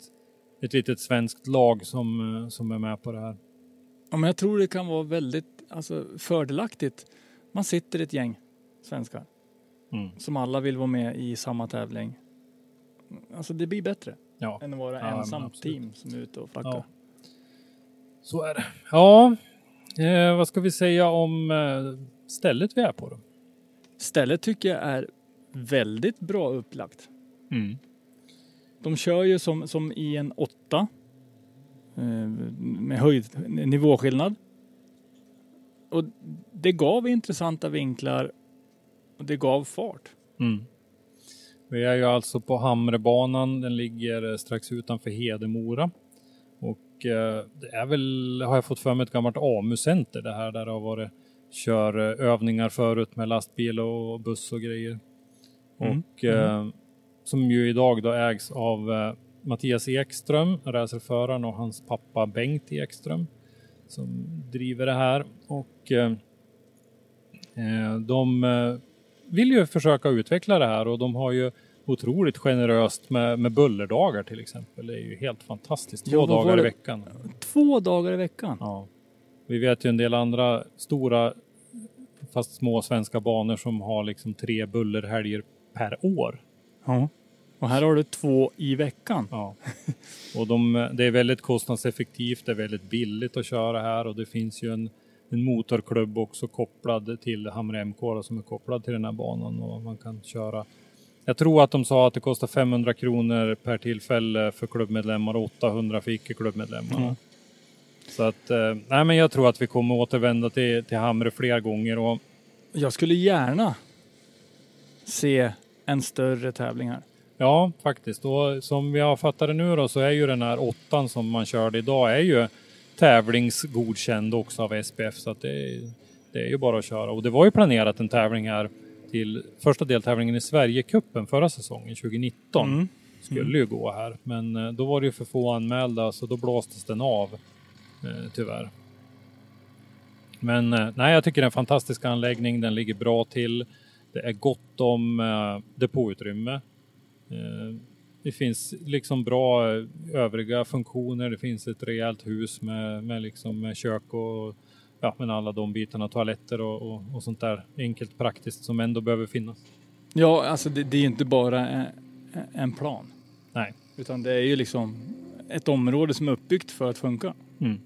ett litet svenskt lag som, eh, som är med på det här. Ja, men jag tror det kan vara väldigt alltså, fördelaktigt. Man sitter ett gäng svenskar Mm. som alla vill vara med i samma tävling. Alltså det blir bättre Ja. än att vara Ja, men ensam absolut. team som är ute och flackar. Ja. Så är det. Ja, eh, vad ska vi säga om eh, stället vi är på då? Stället tycker jag är väldigt bra upplagt. Mm. De kör ju som, som i en åtta eh, med höjd, nivåskillnad. Och det gav intressanta vinklar och det gav fart. Mm. Vi är ju alltså på Hamrebanan. Den ligger eh, strax utanför Hedemora. Och eh, det är väl, har jag fått för mig, ett gammalt AMU-center det här där det har varit körövningar förut med lastbil och buss och grejer. Mm. Och eh, som ju idag då ägs av eh, Mattias Ekström, racerföraren och hans pappa Bengt Ekström som driver det här. Och eh, eh, de eh, vill ju försöka utveckla det här och de har ju otroligt generöst med, med bullerdagar till exempel. Det är ju helt fantastiskt. Två Ja, dagar i veckan. Två dagar i veckan. Ja. Vi vet ju en del andra stora fast små svenska banor som har liksom tre bullerhelger per år. Ja. Och här har du två i veckan. Ja. Och de, det är väldigt kostnadseffektivt, det är väldigt billigt att köra här och det finns ju en, en motorklubb också kopplad till Hamre MK som är kopplad till den här banan och man kan köra. Jag tror att de sa att det kostar 500 kronor per tillfälle för klubbmedlemmar och 800 för icke-klubbmedlemmar. Mm. Så att, eh, nej men jag tror att vi kommer återvända till, till Hamre fler gånger och Jag skulle gärna se en större tävling här. Ja, faktiskt. Och som vi har fattat det nu då så är ju den här åttan som man körde idag är ju tävlingsgodkänd också av SPF så att det, det är ju bara att köra. Och det var ju planerat en tävling här till första deltävlingen i Sverigecupen förra säsongen 2019. Mm. Skulle ju gå här men eh, då var det ju för få anmälda så då blåstes den av eh, tyvärr. Men eh, nej, jag tycker det är en fantastisk anläggning. Den ligger bra till. Det är gott om eh, depåutrymme. Eh, det finns liksom bra eh, övriga funktioner. Det finns ett rejält hus med, med, liksom, med kök och ja, men alla de bitarna, toaletter och, och, och sånt där enkelt praktiskt som ändå behöver finnas. Ja, alltså det, det är inte bara en, en plan. Nej. Utan det är ju liksom ett område som är uppbyggt för att funka. Mm.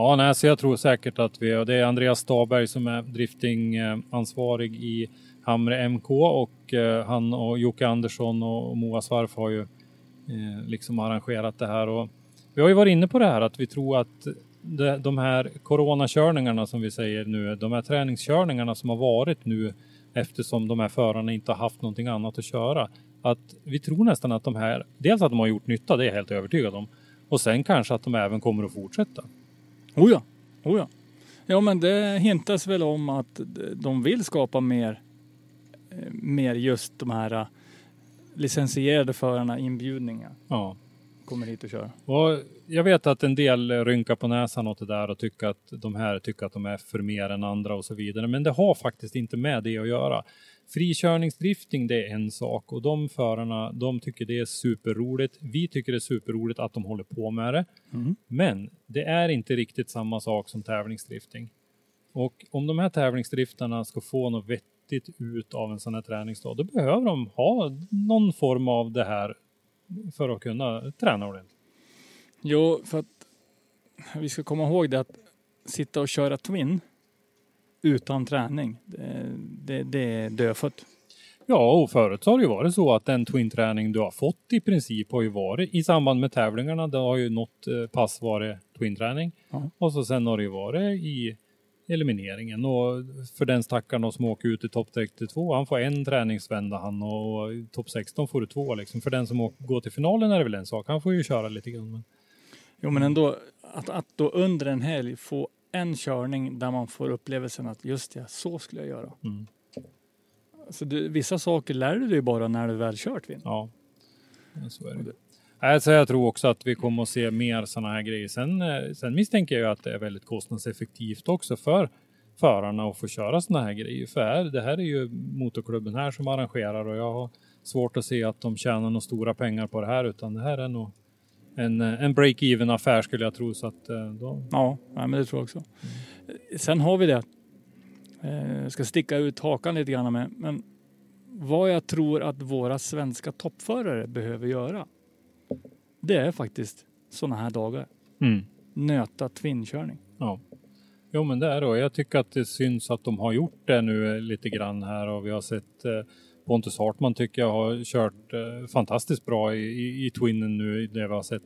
Ja, nej, så jag tror säkert att vi, och det är Andreas Staberg som är driftingansvarig i Hamre MK och eh, han och Jocke Andersson och Moa Svarf har ju eh, liksom arrangerat det här och vi har ju varit inne på det här att vi tror att de här coronakörningarna som vi säger nu, de här träningskörningarna som har varit nu eftersom de här förarna inte har haft någonting annat att köra. Att vi tror nästan att de här, dels att de har gjort nytta, det är jag helt övertygad om. Och sen kanske att de även kommer att fortsätta. Oh ja, oh ja. Ja men det hintas väl om att de vill skapa mer, eh, mer just de här eh, licensierade förarna inbjudningar. Ja. Kommer hit och kör. Och jag vet att en del rynkar på näsan åt det där och tycker att de här tycker att de är för mer än andra och så vidare. Men det har faktiskt inte med det att göra. Frikörningsdrifting det är en sak och de förarna de tycker det är superroligt. Vi tycker det är superroligt att de håller på med det. Mm. Men det är inte riktigt samma sak som tävlingsdrifting. Och om de här tävlingsdriftarna ska få något vettigt ut av en sån här träningsdag, då behöver de ha någon form av det här för att kunna träna ordentligt. Jo, för att vi ska komma ihåg det att sitta och köra Twin utan träning, det, det, det är dödfött. Ja, och förut så har det ju varit så att den twin-träning du har fått i princip har ju varit i samband med tävlingarna. Det har ju något eh, pass varit twin-träning Ja. och så sen har det ju varit i elimineringen och för den stackaren som åker ut i topp 62, han får en träningsvända han och topp 16 får du två liksom. För den som åker, går till finalen är det väl en sak, han får ju köra lite grann. Men... Jo, men ändå att, att då under en helg få en körning där man får upplevelsen att just det, så skulle jag göra. Mm. Alltså, du, vissa saker lär du dig bara när du väl kört. Ja, Ja, så är det. Nej, så jag tror också att vi kommer att se mer sådana här grejer. Sen, eh, sen misstänker jag att det är väldigt kostnadseffektivt också för förarna att få köra sådana här grejer. För det här är ju motorklubben här som arrangerar och jag har svårt att se att de tjänar några stora pengar på det här utan det här är nog en, eh, en break-even affär skulle jag tro. Så att, eh, då... Ja, men det tror jag också. Sen har vi det. Jag ska sticka ut hakan lite grann med. Men vad jag tror att våra svenska toppförare behöver göra. Det är faktiskt sådana här dagar. Mm. Nöta twinkörning. Ja. Jo men det är det jag tycker att det syns att de har gjort det nu eh, lite grann här och vi har sett eh, Pontus Hartman tycker jag har kört eh, fantastiskt bra i, i, i Twinnen nu, det vi har sett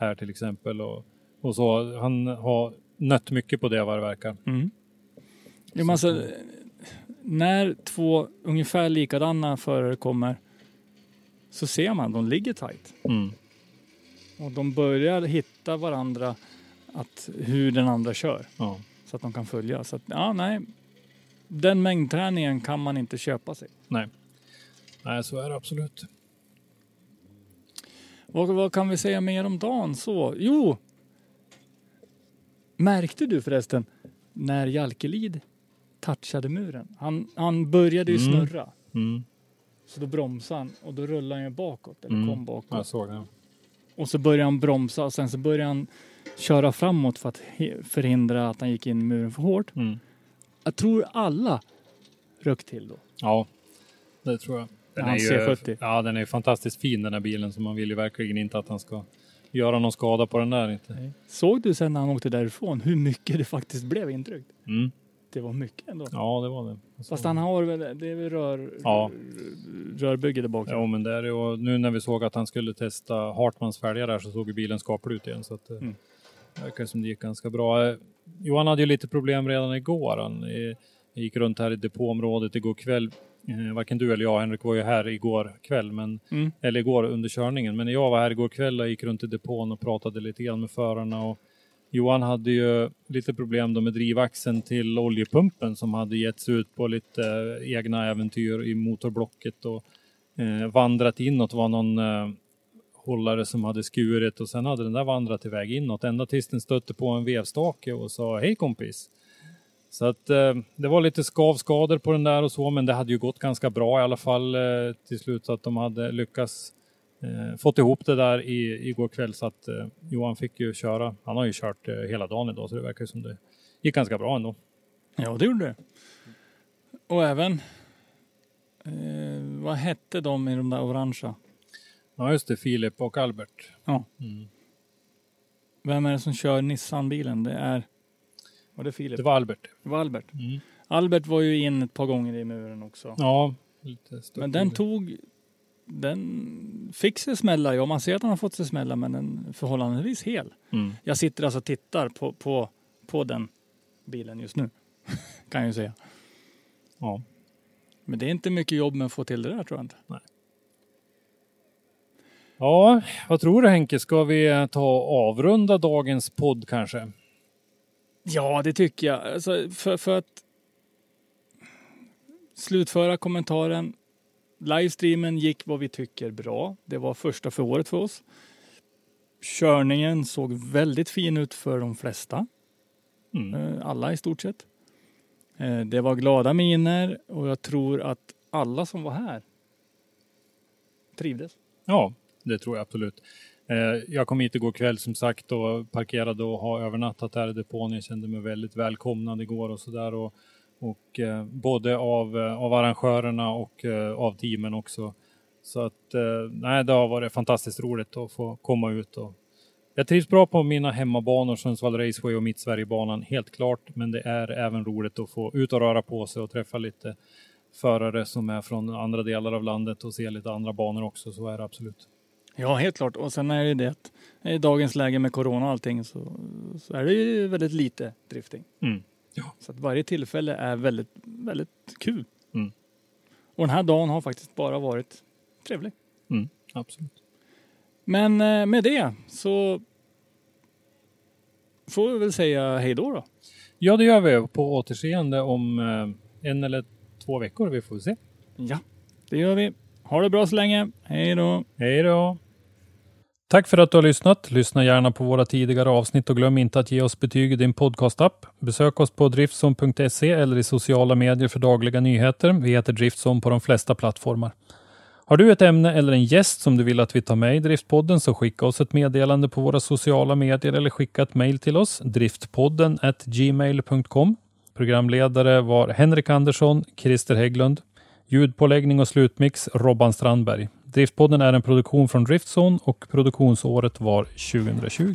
här till exempel. Och, och så, han har nött mycket på det vad det verkar. Mm. Men alltså, när två ungefär likadana förare kommer så ser man de ligger tajt. Mm. Och de börjar hitta varandra att hur den andra kör. Ja. Så att de kan följa. Så att, ja, nej. Den mängdträningen kan man inte köpa sig. Nej. Nej, så är det absolut. Vad, vad kan vi säga mer om dagen så? Jo! Märkte du förresten när Jalkelid touchade muren? Han, han började ju Mm. snurra. Mm. Så då bromsade han och då rullade han ju bakåt, eller Mm. kom bakåt. Jag såg det. Och så började han bromsa och sen så började han köra framåt för att förhindra att han gick in i muren för hårt. Mm. Jag tror alla röck till då. Ja, det tror jag. Den Ja, är ju, C70. Ja, den är fantastiskt fin den här bilen så man vill ju verkligen inte att han ska göra någon skada på den där inte. Såg du sen när han åkte därifrån hur mycket det faktiskt blev intryckt? Mm. Det var mycket ändå. Ja, det var det. Fast han har väl, det är väl rör, Ja. rörbygge där bak. Jo, men det är det. Och nu när vi såg att han skulle testa Hartmans fälgar där så såg ju bilen skaplig ut igen. Så att, eh, Mm. det verkar som det gick ganska bra. Eh, Johan hade ju lite problem redan igår. Han eh, gick runt här i depåområdet igår kväll. Varken du eller jag, Henrik, var ju här igår kväll, men, Mm. eller igår under körningen. Men jag var här igår kväll och gick runt i depån och pratade lite grann med förarna och Johan hade ju lite problem då med drivaxeln till oljepumpen som hade getts ut på lite eh, egna äventyr i motorblocket och eh, vandrat inåt. Var någon eh, hållare som hade skurit och sen hade den där vandrat iväg inåt ända tills den stötte på en vevstake och sa hej kompis. Så att eh, det var lite skavskador på den där och så, men det hade ju gått ganska bra i alla fall eh, till slut så att de hade lyckats eh, fått ihop det där i, igår kväll så att eh, Johan fick ju köra. Han har ju kört eh, hela dagen idag så det verkar som det gick ganska bra ändå. Ja, det gjorde det. Och även, eh, vad hette de i de där orangea? Ja just det, Filip och Albert. Ja. Mm. Vem är det som kör Nissan-bilen? Det är... Var det Filip? Det var Albert. Det var Albert. Mm. Albert var ju in ett par gånger i muren också. Ja. Men den tog... Den fick sig smälla, ja man ser att den har fått sig smälla men den är förhållandevis hel. Mm. Jag sitter alltså och tittar på, på, på den bilen just nu. kan jag ju säga. Ja. Men det är inte mycket jobb med att få till det där tror jag inte. Nej. Ja, vad tror du Henke? Ska vi ta avrunda dagens podd kanske? Ja, det tycker jag. Alltså, för, för att slutföra kommentaren. Livestreamen gick vad vi tycker bra. Det var första för året för oss. Körningen såg väldigt fin ut för de flesta. Mm. Eh, Alla i stort sett. Eh, Det var glada miner och jag tror att alla som var här trivdes. Ja, det tror jag absolut. Eh, Jag kom hit igår kväll som sagt och parkerade och har övernattat här i depån. Jag kände mig väldigt välkomnad igår och sådär. Och, eh, både av, eh, av arrangörerna och eh, av teamen också. Så att eh, nej, det har varit fantastiskt roligt att få komma ut. Och jag trivs bra på mina hemmabanor, Sundsvall Raceway och Mittsverigebanan, helt klart. Men det är även roligt att få ut och röra på sig och träffa lite förare som är från andra delar av landet och se lite andra banor också. Så är det absolut. Ja, helt klart. Och sen är det det att i dagens läge med corona och allting så, så är det ju väldigt lite drifting. Mm. Så att varje tillfälle är väldigt, väldigt kul. Mm. Och den här dagen har faktiskt bara varit trevlig. Mm, absolut. Men eh, med det så får vi väl säga hej då då. Ja, det gör vi på återseende om eh, en eller två veckor. Vi får se. Ja, det gör vi. Ha det bra så länge. Hej då. Hej då. Tack för att du har lyssnat. Lyssna gärna på våra tidigare avsnitt och glöm inte att ge oss betyg i din podcastapp. Besök oss på driftson.se eller i sociala medier för dagliga nyheter. Vi heter Driftson på de flesta plattformar. Har du ett ämne eller en gäst som du vill att vi tar med i Driftpodden så skicka oss ett meddelande på våra sociala medier eller skicka ett mejl till oss. Driftpodden at gmail.com. Programledare var Henrik Andersson, Christer Hägglund. Ljudpåläggning och slutmix Robban Strandberg. Driftpodden är en produktion från Driftzone och produktionsåret var 2020.